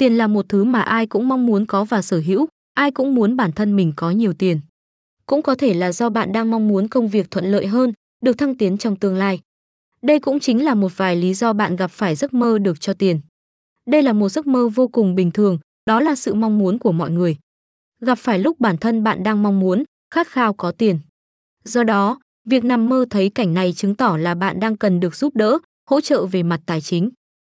Tiền là một thứ mà ai cũng mong muốn có và sở hữu, ai cũng muốn bản thân mình có nhiều tiền. Cũng có thể là do bạn đang mong muốn công việc thuận lợi hơn, được thăng tiến trong tương lai. Đây cũng chính là một vài lý do bạn gặp phải giấc mơ được cho tiền. Đây là một giấc mơ vô cùng bình thường, đó là sự mong muốn của mọi người. Gặp phải lúc bản thân bạn đang mong muốn, khát khao có tiền. Do đó, việc nằm mơ thấy cảnh này chứng tỏ là bạn đang cần được giúp đỡ, hỗ trợ về mặt tài chính.